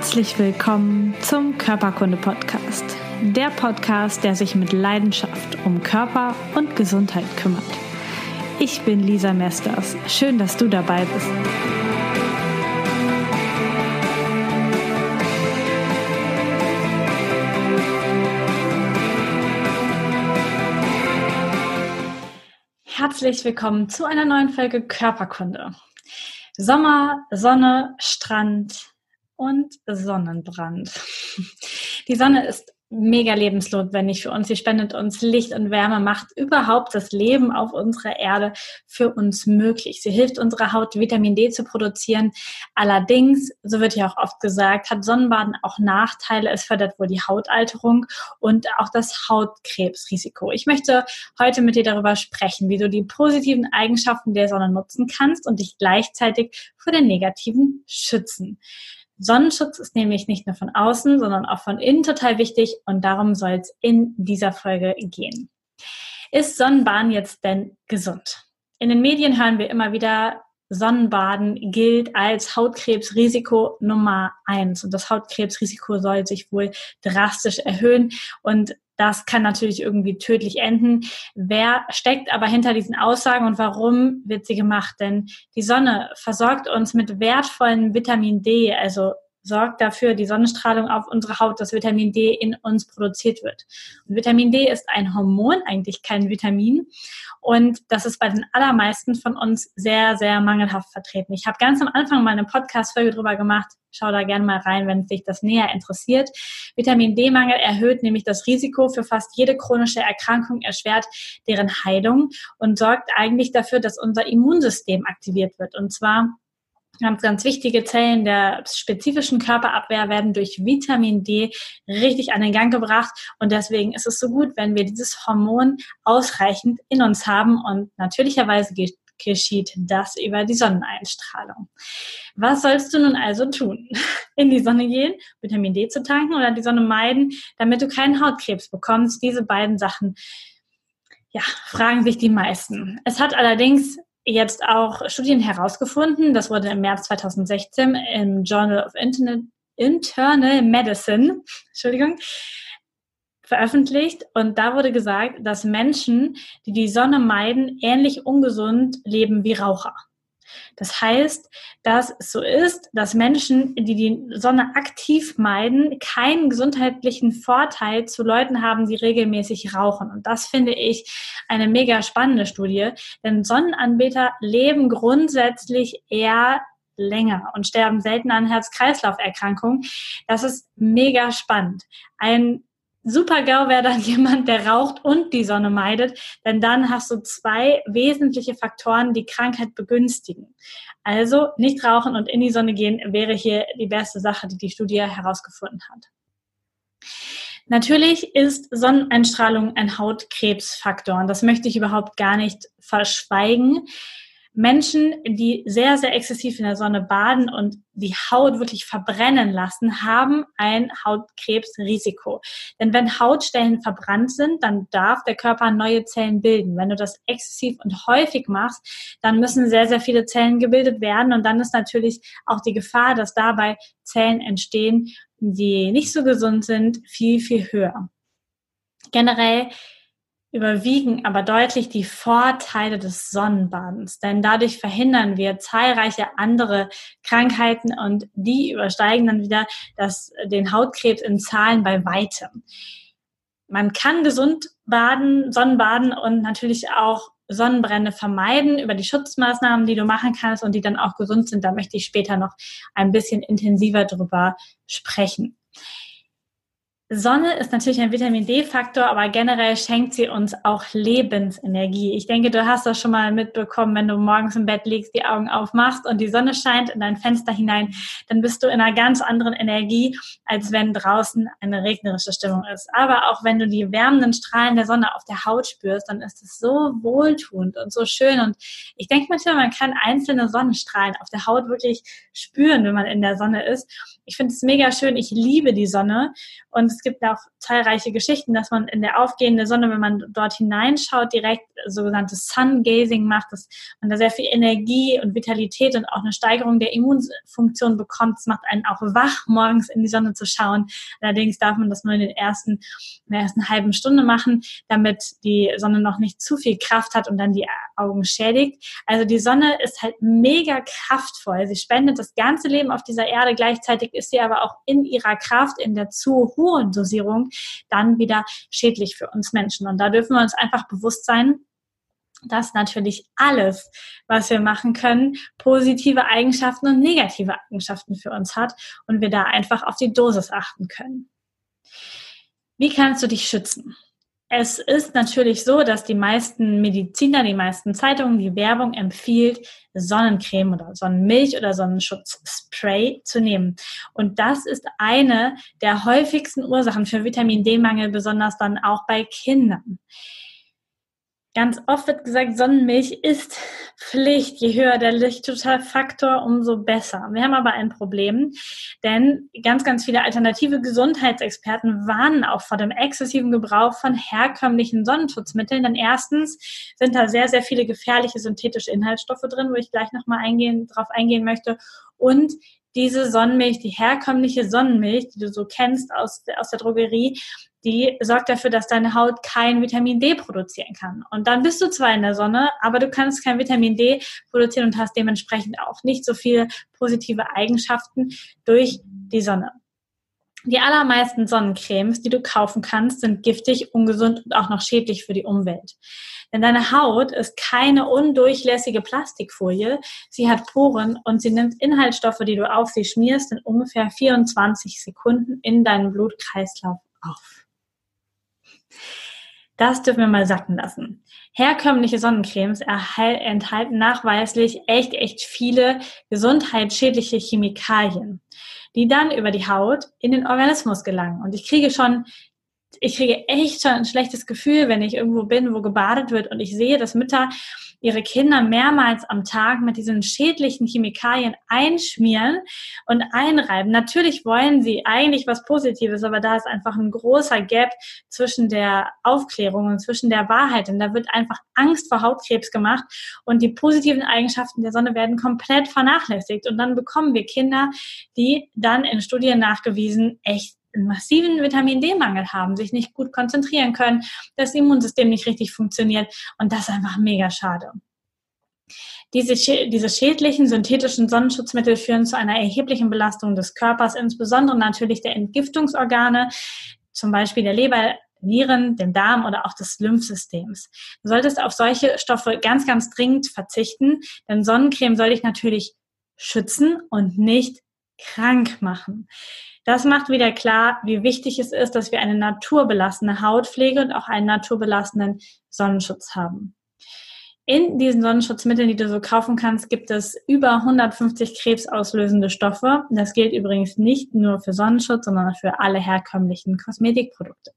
Herzlich willkommen zum Körperkunde Podcast. Der Podcast, der sich mit Leidenschaft um Körper und Gesundheit kümmert. Ich bin Lisa Mesters. Schön, dass du dabei bist. Herzlich willkommen zu einer neuen Folge Körperkunde. Sommer, Sonne, Strand und Sonnenbrand. Die Sonne ist mega lebensnotwendig für uns. Sie spendet uns Licht und Wärme, macht überhaupt das Leben auf unserer Erde für uns möglich. Sie hilft unserer Haut, Vitamin D zu produzieren. Allerdings, so wird ja auch oft gesagt, hat Sonnenbaden auch Nachteile. Es fördert wohl die Hautalterung und auch das Hautkrebsrisiko. Ich möchte heute mit dir darüber sprechen, wie du die positiven Eigenschaften der Sonne nutzen kannst und dich gleichzeitig vor den negativen schützen. Sonnenschutz ist nämlich nicht nur von außen, sondern auch von innen total wichtig und darum soll es in dieser Folge gehen. Ist Sonnenbaden jetzt denn gesund? In den Medien hören wir immer wieder, Sonnenbaden gilt als Hautkrebsrisiko Nummer eins und das Hautkrebsrisiko soll sich wohl drastisch erhöhen und das kann natürlich irgendwie tödlich enden. Wer steckt aber hinter diesen Aussagen und warum wird sie gemacht? Denn die Sonne versorgt uns mit wertvollen Vitamin D, also sorgt dafür, die Sonnenstrahlung auf unsere Haut, dass Vitamin D in uns produziert wird. Und Vitamin D ist ein Hormon, eigentlich kein Vitamin. Und das ist bei den allermeisten von uns sehr, sehr mangelhaft vertreten. Ich habe ganz am Anfang mal eine Podcast-Folge drüber gemacht. Schau da gerne mal rein, wenn sich das näher interessiert. Vitamin D-Mangel erhöht nämlich das Risiko für fast jede chronische Erkrankung, erschwert deren Heilung und sorgt eigentlich dafür, dass unser Immunsystem aktiviert wird. Und zwar Ganz, ganz wichtige Zellen der spezifischen Körperabwehr werden durch Vitamin D richtig an den Gang gebracht. Und deswegen ist es so gut, wenn wir dieses Hormon ausreichend in uns haben. Und natürlicherweise geschieht das über die Sonneneinstrahlung. Was sollst du nun also tun? In die Sonne gehen, Vitamin D zu tanken oder die Sonne meiden, damit du keinen Hautkrebs bekommst? Diese beiden Sachen ja, fragen sich die meisten. Es hat allerdings jetzt auch Studien herausgefunden, das wurde im März 2016 im Journal of Internet, Internal Medicine, Entschuldigung, veröffentlicht und da wurde gesagt, dass Menschen, die die Sonne meiden, ähnlich ungesund leben wie Raucher. Das heißt, dass es so ist, dass Menschen, die die Sonne aktiv meiden, keinen gesundheitlichen Vorteil zu Leuten haben, die regelmäßig rauchen. Und das finde ich eine mega spannende Studie, denn Sonnenanbeter leben grundsätzlich eher länger und sterben selten an Herz-Kreislauf-Erkrankungen. Das ist mega spannend. Ein Super GAU wäre dann jemand, der raucht und die Sonne meidet, denn dann hast du zwei wesentliche Faktoren, die Krankheit begünstigen. Also nicht rauchen und in die Sonne gehen wäre hier die beste Sache, die die Studie herausgefunden hat. Natürlich ist Sonneneinstrahlung ein Hautkrebsfaktor und das möchte ich überhaupt gar nicht verschweigen. Menschen, die sehr, sehr exzessiv in der Sonne baden und die Haut wirklich verbrennen lassen, haben ein Hautkrebsrisiko. Denn wenn Hautstellen verbrannt sind, dann darf der Körper neue Zellen bilden. Wenn du das exzessiv und häufig machst, dann müssen sehr, sehr viele Zellen gebildet werden und dann ist natürlich auch die Gefahr, dass dabei Zellen entstehen, die nicht so gesund sind, viel, viel höher. Generell überwiegen aber deutlich die Vorteile des Sonnenbadens, denn dadurch verhindern wir zahlreiche andere Krankheiten und die übersteigen dann wieder das, den Hautkrebs in Zahlen bei weitem. Man kann gesund baden, Sonnenbaden und natürlich auch Sonnenbrände vermeiden über die Schutzmaßnahmen, die du machen kannst und die dann auch gesund sind. Da möchte ich später noch ein bisschen intensiver drüber sprechen. Sonne ist natürlich ein Vitamin D-Faktor, aber generell schenkt sie uns auch Lebensenergie. Ich denke, du hast das schon mal mitbekommen, wenn du morgens im Bett liegst, die Augen aufmachst und die Sonne scheint in dein Fenster hinein, dann bist du in einer ganz anderen Energie, als wenn draußen eine regnerische Stimmung ist. Aber auch wenn du die wärmenden Strahlen der Sonne auf der Haut spürst, dann ist es so wohltuend und so schön. Und ich denke manchmal, man kann einzelne Sonnenstrahlen auf der Haut wirklich spüren, wenn man in der Sonne ist. Ich finde es mega schön. Ich liebe die Sonne und es gibt auch zahlreiche Geschichten, dass man in der aufgehenden Sonne, wenn man dort hineinschaut, direkt sogenanntes Sun Gazing macht, dass man da sehr viel Energie und Vitalität und auch eine Steigerung der Immunfunktion bekommt. Es macht einen auch wach, morgens in die Sonne zu schauen. Allerdings darf man das nur in den ersten, in der ersten halben Stunde machen, damit die Sonne noch nicht zu viel Kraft hat und dann die Augen schädigt. Also die Sonne ist halt mega kraftvoll. Sie spendet das ganze Leben auf dieser Erde. Gleichzeitig ist sie aber auch in ihrer Kraft, in der zu hohen Dosierung, dann wieder schädlich für uns Menschen. Und da dürfen wir uns einfach bewusst sein, dass natürlich alles, was wir machen können, positive Eigenschaften und negative Eigenschaften für uns hat und wir da einfach auf die Dosis achten können. Wie kannst du dich schützen? Es ist natürlich so, dass die meisten Mediziner, die meisten Zeitungen, die Werbung empfiehlt, Sonnencreme oder Sonnenmilch oder Sonnenschutzspray zu nehmen. Und das ist eine der häufigsten Ursachen für Vitamin D-Mangel, besonders dann auch bei Kindern. Ganz oft wird gesagt, Sonnenmilch ist Pflicht. Je höher der Lichttotalfaktor, umso besser. Wir haben aber ein Problem, denn ganz, ganz viele alternative Gesundheitsexperten warnen auch vor dem exzessiven Gebrauch von herkömmlichen Sonnenschutzmitteln. Denn erstens sind da sehr, sehr viele gefährliche synthetische Inhaltsstoffe drin, wo ich gleich nochmal eingehen, drauf eingehen möchte. Und diese Sonnenmilch, die herkömmliche Sonnenmilch, die du so kennst aus, aus der Drogerie, die sorgt dafür, dass deine Haut kein Vitamin D produzieren kann. Und dann bist du zwar in der Sonne, aber du kannst kein Vitamin D produzieren und hast dementsprechend auch nicht so viele positive Eigenschaften durch die Sonne. Die allermeisten Sonnencremes, die du kaufen kannst, sind giftig, ungesund und auch noch schädlich für die Umwelt. Denn deine Haut ist keine undurchlässige Plastikfolie. Sie hat Poren und sie nimmt Inhaltsstoffe, die du auf sie schmierst, in ungefähr 24 Sekunden in deinen Blutkreislauf auf. Das dürfen wir mal sacken lassen. Herkömmliche Sonnencremes enthalten nachweislich echt, echt viele gesundheitsschädliche Chemikalien, die dann über die Haut in den Organismus gelangen. Und ich kriege schon ich kriege echt schon ein schlechtes Gefühl, wenn ich irgendwo bin, wo gebadet wird und ich sehe, dass Mütter ihre Kinder mehrmals am Tag mit diesen schädlichen Chemikalien einschmieren und einreiben. Natürlich wollen sie eigentlich was Positives, aber da ist einfach ein großer Gap zwischen der Aufklärung und zwischen der Wahrheit. Und da wird einfach Angst vor Hautkrebs gemacht und die positiven Eigenschaften der Sonne werden komplett vernachlässigt. Und dann bekommen wir Kinder, die dann in Studien nachgewiesen echt einen massiven Vitamin D-Mangel haben, sich nicht gut konzentrieren können, das Immunsystem nicht richtig funktioniert und das ist einfach mega schade. Diese, diese schädlichen synthetischen Sonnenschutzmittel führen zu einer erheblichen Belastung des Körpers, insbesondere natürlich der Entgiftungsorgane, zum Beispiel der Leber, Nieren, dem Darm oder auch des Lymphsystems. Du solltest auf solche Stoffe ganz, ganz dringend verzichten, denn Sonnencreme soll dich natürlich schützen und nicht krank machen. Das macht wieder klar, wie wichtig es ist, dass wir eine naturbelassene Hautpflege und auch einen naturbelassenen Sonnenschutz haben. In diesen Sonnenschutzmitteln, die du so kaufen kannst, gibt es über 150 krebsauslösende Stoffe. Das gilt übrigens nicht nur für Sonnenschutz, sondern für alle herkömmlichen Kosmetikprodukte.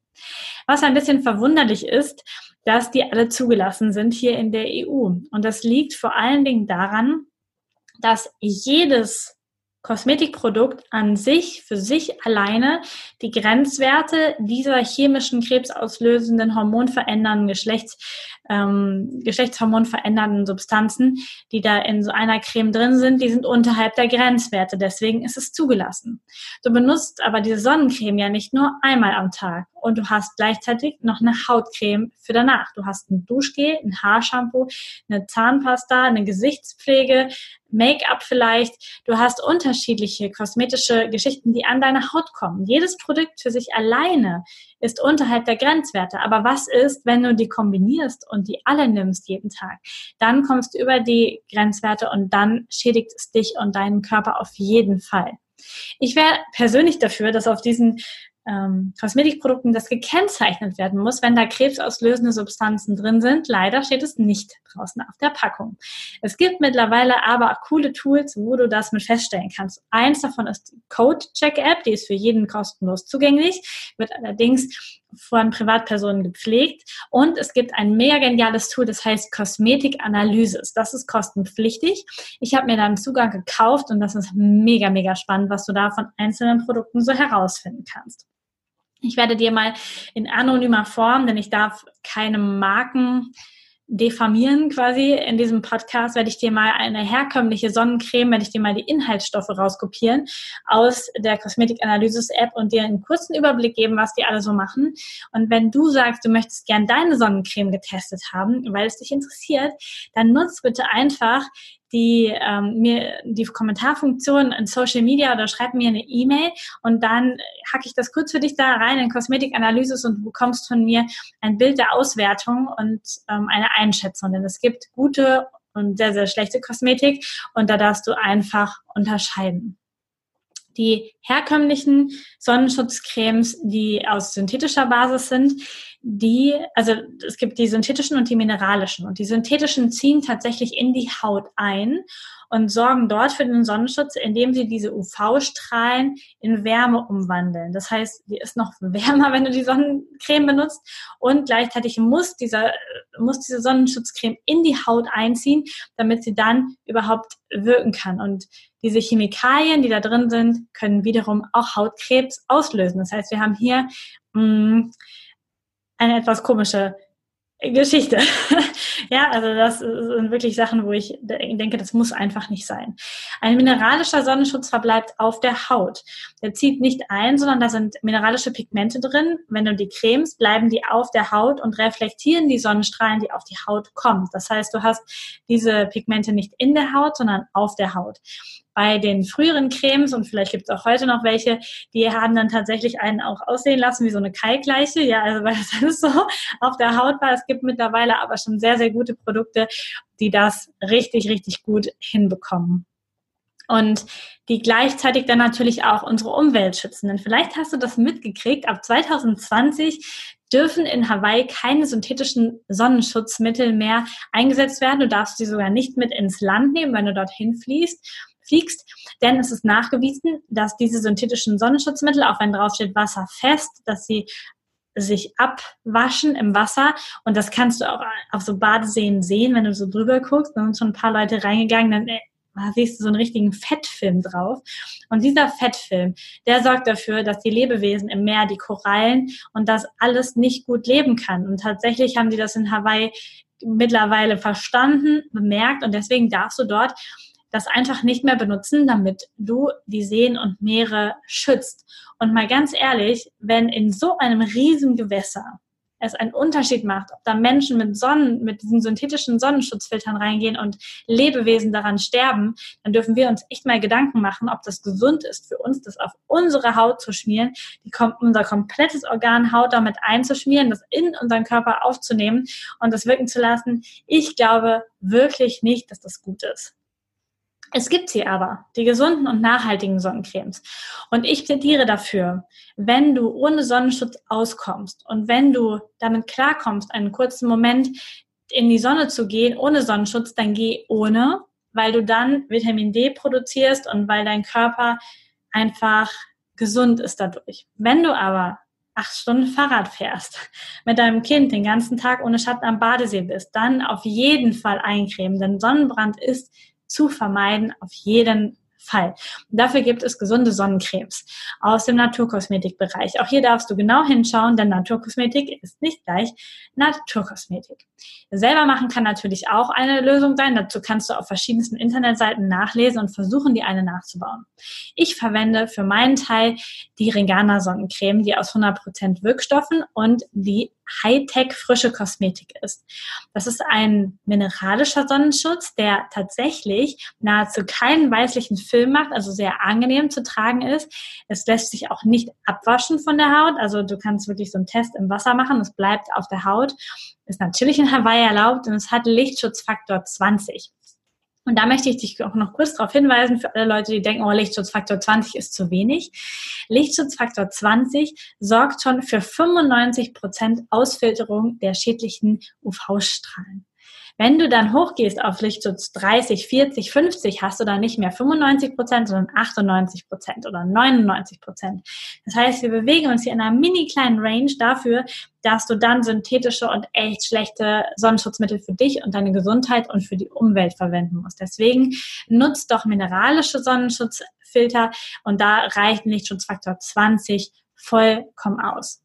Was ein bisschen verwunderlich ist, dass die alle zugelassen sind hier in der EU. Und das liegt vor allen Dingen daran, dass jedes Kosmetikprodukt an sich, für sich alleine, die Grenzwerte dieser chemischen krebsauslösenden, hormonverändernden, Geschlechts, ähm, geschlechtshormonverändernden Substanzen, die da in so einer Creme drin sind, die sind unterhalb der Grenzwerte. Deswegen ist es zugelassen. Du benutzt aber diese Sonnencreme ja nicht nur einmal am Tag und du hast gleichzeitig noch eine Hautcreme für danach. Du hast ein Duschgel, ein Haarshampoo, eine Zahnpasta, eine Gesichtspflege, Make-up vielleicht. Du hast unterschiedliche kosmetische Geschichten, die an deine Haut kommen. Jedes Produkt für sich alleine ist unterhalb der Grenzwerte. Aber was ist, wenn du die kombinierst und die alle nimmst jeden Tag? Dann kommst du über die Grenzwerte und dann schädigt es dich und deinen Körper auf jeden Fall. Ich wäre persönlich dafür, dass auf diesen ähm, Kosmetikprodukten das gekennzeichnet werden muss, wenn da krebsauslösende Substanzen drin sind. Leider steht es nicht draußen auf der Packung. Es gibt mittlerweile aber coole Tools, wo du das mit feststellen kannst. Eins davon ist die Code Check App, die ist für jeden kostenlos zugänglich, wird allerdings von Privatpersonen gepflegt. Und es gibt ein mega geniales Tool, das heißt Kosmetik Analysis. Das ist kostenpflichtig. Ich habe mir da einen Zugang gekauft und das ist mega, mega spannend, was du da von einzelnen Produkten so herausfinden kannst. Ich werde dir mal in anonymer Form, denn ich darf keine Marken diffamieren quasi. In diesem Podcast werde ich dir mal eine herkömmliche Sonnencreme, werde ich dir mal die Inhaltsstoffe rauskopieren aus der Kosmetik-Analysis-App und dir einen kurzen Überblick geben, was die alle so machen. Und wenn du sagst, du möchtest gern deine Sonnencreme getestet haben, weil es dich interessiert, dann nutzt bitte einfach die ähm, mir die Kommentarfunktion in Social Media oder schreib mir eine E-Mail und dann hacke ich das kurz für dich da rein in Kosmetikanalyse und du bekommst von mir ein Bild der Auswertung und ähm, eine Einschätzung. Denn es gibt gute und sehr, sehr schlechte Kosmetik und da darfst du einfach unterscheiden. Die herkömmlichen Sonnenschutzcremes, die aus synthetischer Basis sind, die, also es gibt die synthetischen und die mineralischen. Und die synthetischen ziehen tatsächlich in die Haut ein und sorgen dort für den Sonnenschutz, indem sie diese UV-Strahlen in Wärme umwandeln. Das heißt, die ist noch wärmer, wenn du die Sonnencreme benutzt und gleichzeitig muss dieser, muss diese Sonnenschutzcreme in die Haut einziehen, damit sie dann überhaupt wirken kann. Und diese Chemikalien, die da drin sind, können wiederum auch Hautkrebs auslösen. Das heißt, wir haben hier mh, mm, eine etwas komische Geschichte. ja, also das sind wirklich Sachen, wo ich denke, das muss einfach nicht sein. Ein mineralischer Sonnenschutz verbleibt auf der Haut. Der zieht nicht ein, sondern da sind mineralische Pigmente drin. Wenn du die cremst, bleiben die auf der Haut und reflektieren die Sonnenstrahlen, die auf die Haut kommen. Das heißt, du hast diese Pigmente nicht in der Haut, sondern auf der Haut bei den früheren Cremes und vielleicht gibt es auch heute noch welche, die haben dann tatsächlich einen auch aussehen lassen wie so eine Kalkleiche. Ja, also weil das alles so auf der Haut war. Es gibt mittlerweile aber schon sehr, sehr gute Produkte, die das richtig, richtig gut hinbekommen. Und die gleichzeitig dann natürlich auch unsere Umwelt schützen. Denn vielleicht hast du das mitgekriegt, ab 2020 dürfen in Hawaii keine synthetischen Sonnenschutzmittel mehr eingesetzt werden. Du darfst sie sogar nicht mit ins Land nehmen, wenn du dorthin fließt fliegst, denn es ist nachgewiesen, dass diese synthetischen Sonnenschutzmittel, auch wenn draufsteht wasserfest, dass sie sich abwaschen im Wasser und das kannst du auch auf so Badeseen sehen, wenn du so drüber guckst. Da sind schon ein paar Leute reingegangen, dann äh, siehst du so einen richtigen Fettfilm drauf. Und dieser Fettfilm, der sorgt dafür, dass die Lebewesen im Meer, die Korallen und das alles nicht gut leben kann. Und tatsächlich haben die das in Hawaii mittlerweile verstanden, bemerkt und deswegen darfst du dort das einfach nicht mehr benutzen, damit du die Seen und Meere schützt. Und mal ganz ehrlich, wenn in so einem riesen Gewässer es einen Unterschied macht, ob da Menschen mit Sonnen, mit diesen synthetischen Sonnenschutzfiltern reingehen und Lebewesen daran sterben, dann dürfen wir uns echt mal Gedanken machen, ob das gesund ist für uns, das auf unsere Haut zu schmieren, die, unser komplettes Organ Haut damit einzuschmieren, das in unseren Körper aufzunehmen und das wirken zu lassen. Ich glaube wirklich nicht, dass das gut ist. Es gibt sie aber, die gesunden und nachhaltigen Sonnencremes. Und ich plädiere dafür, wenn du ohne Sonnenschutz auskommst und wenn du damit klarkommst, einen kurzen Moment in die Sonne zu gehen ohne Sonnenschutz, dann geh ohne, weil du dann Vitamin D produzierst und weil dein Körper einfach gesund ist dadurch. Wenn du aber acht Stunden Fahrrad fährst, mit deinem Kind den ganzen Tag ohne Schatten am Badesee bist, dann auf jeden Fall eincremen, denn Sonnenbrand ist zu vermeiden, auf jeden Fall. Und dafür gibt es gesunde Sonnencremes aus dem Naturkosmetikbereich. Auch hier darfst du genau hinschauen, denn Naturkosmetik ist nicht gleich Naturkosmetik. Selber machen kann natürlich auch eine Lösung sein. Dazu kannst du auf verschiedensten Internetseiten nachlesen und versuchen, die eine nachzubauen. Ich verwende für meinen Teil die Regana Sonnencreme, die aus 100% Wirkstoffen und die Hightech frische Kosmetik ist. Das ist ein mineralischer Sonnenschutz, der tatsächlich nahezu keinen weißlichen Film macht, also sehr angenehm zu tragen ist. Es lässt sich auch nicht abwaschen von der Haut, also du kannst wirklich so einen Test im Wasser machen, es bleibt auf der Haut. Ist natürlich in Hawaii erlaubt und es hat Lichtschutzfaktor 20. Und da möchte ich dich auch noch kurz darauf hinweisen, für alle Leute, die denken, oh, Lichtschutzfaktor 20 ist zu wenig. Lichtschutzfaktor 20 sorgt schon für 95 Prozent Ausfilterung der schädlichen UV-Strahlen. Wenn du dann hochgehst auf Lichtschutz 30, 40, 50, hast du dann nicht mehr 95 Prozent, sondern 98 Prozent oder 99 Prozent. Das heißt, wir bewegen uns hier in einer mini kleinen Range dafür, dass du dann synthetische und echt schlechte Sonnenschutzmittel für dich und deine Gesundheit und für die Umwelt verwenden musst. Deswegen nutzt doch mineralische Sonnenschutzfilter und da reicht Lichtschutzfaktor 20 vollkommen aus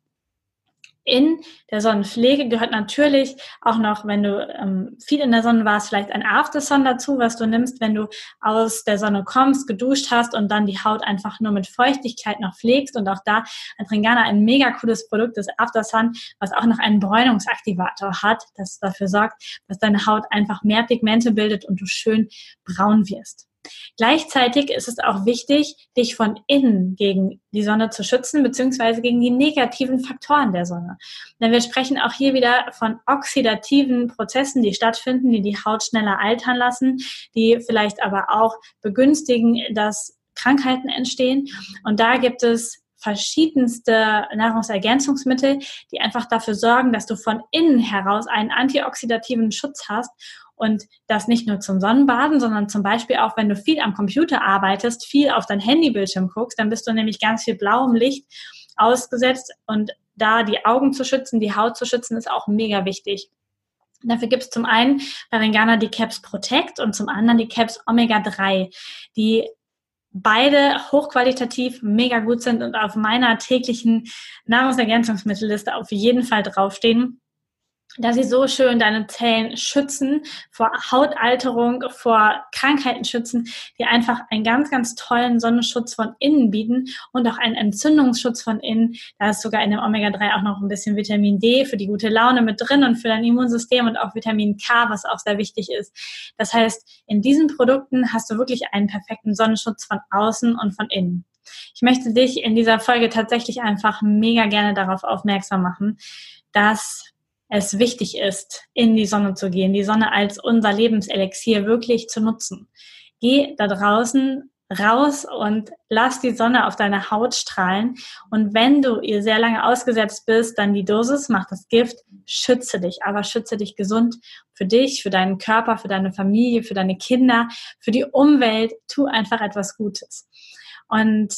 in der Sonnenpflege gehört natürlich auch noch, wenn du ähm, viel in der Sonne warst, vielleicht ein Aftersun dazu, was du nimmst, wenn du aus der Sonne kommst, geduscht hast und dann die Haut einfach nur mit Feuchtigkeit noch pflegst. Und auch da hat Ringana ein mega cooles Produkt, das Aftersun, was auch noch einen Bräunungsaktivator hat, das dafür sorgt, dass deine Haut einfach mehr Pigmente bildet und du schön braun wirst. Gleichzeitig ist es auch wichtig, dich von innen gegen die Sonne zu schützen, beziehungsweise gegen die negativen Faktoren der Sonne. Denn wir sprechen auch hier wieder von oxidativen Prozessen, die stattfinden, die die Haut schneller altern lassen, die vielleicht aber auch begünstigen, dass Krankheiten entstehen. Und da gibt es verschiedenste Nahrungsergänzungsmittel, die einfach dafür sorgen, dass du von innen heraus einen antioxidativen Schutz hast und das nicht nur zum Sonnenbaden, sondern zum Beispiel auch, wenn du viel am Computer arbeitest, viel auf dein Handybildschirm guckst, dann bist du nämlich ganz viel blauem Licht ausgesetzt und da die Augen zu schützen, die Haut zu schützen, ist auch mega wichtig. Dafür gibt es zum einen bei Ringana die Caps Protect und zum anderen die Caps Omega 3, die beide hochqualitativ mega gut sind und auf meiner täglichen Nahrungsergänzungsmittelliste auf jeden Fall draufstehen dass sie so schön deine Zellen schützen, vor Hautalterung, vor Krankheiten schützen, die einfach einen ganz, ganz tollen Sonnenschutz von innen bieten und auch einen Entzündungsschutz von innen. Da ist sogar in dem Omega-3 auch noch ein bisschen Vitamin D für die gute Laune mit drin und für dein Immunsystem und auch Vitamin K, was auch sehr wichtig ist. Das heißt, in diesen Produkten hast du wirklich einen perfekten Sonnenschutz von außen und von innen. Ich möchte dich in dieser Folge tatsächlich einfach mega gerne darauf aufmerksam machen, dass es wichtig ist, in die Sonne zu gehen, die Sonne als unser Lebenselixier wirklich zu nutzen. Geh da draußen raus und lass die Sonne auf deine Haut strahlen. Und wenn du ihr sehr lange ausgesetzt bist, dann die Dosis, mach das Gift, schütze dich, aber schütze dich gesund für dich, für deinen Körper, für deine Familie, für deine Kinder, für die Umwelt. Tu einfach etwas Gutes. Und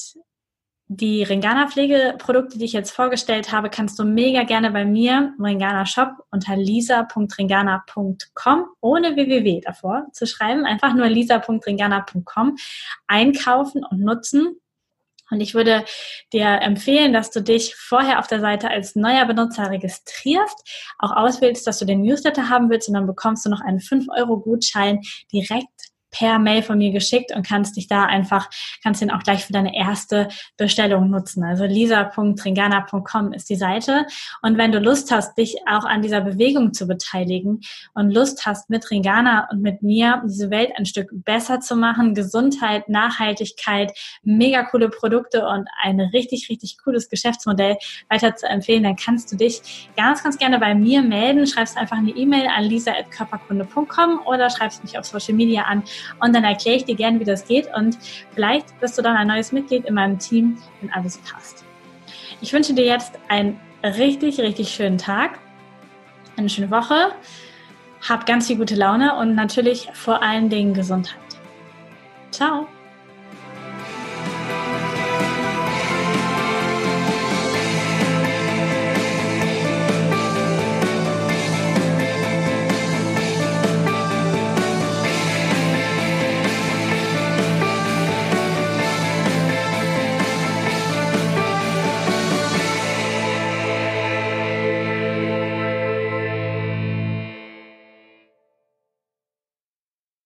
die Ringana-Pflegeprodukte, die ich jetzt vorgestellt habe, kannst du mega gerne bei mir im Ringana Shop unter lisa.ringana.com ohne www davor zu schreiben, einfach nur lisa.ringana.com einkaufen und nutzen. Und ich würde dir empfehlen, dass du dich vorher auf der Seite als neuer Benutzer registrierst, auch auswählst, dass du den Newsletter haben willst und dann bekommst du noch einen 5-Euro-Gutschein direkt per Mail von mir geschickt und kannst dich da einfach, kannst den auch gleich für deine erste Bestellung nutzen. Also lisa.ringana.com ist die Seite. Und wenn du Lust hast, dich auch an dieser Bewegung zu beteiligen und Lust hast, mit Ringana und mit mir diese Welt ein Stück besser zu machen, Gesundheit, Nachhaltigkeit, mega coole Produkte und ein richtig, richtig cooles Geschäftsmodell weiter zu empfehlen, dann kannst du dich ganz, ganz gerne bei mir melden. Schreibst einfach eine E-Mail an lisa.körperkunde.com oder schreibst mich auf Social Media an und dann erkläre ich dir gerne, wie das geht und vielleicht bist du dann ein neues Mitglied in meinem Team, wenn alles passt. Ich wünsche dir jetzt einen richtig, richtig schönen Tag, eine schöne Woche, hab ganz viel gute Laune und natürlich vor allen Dingen Gesundheit. Ciao!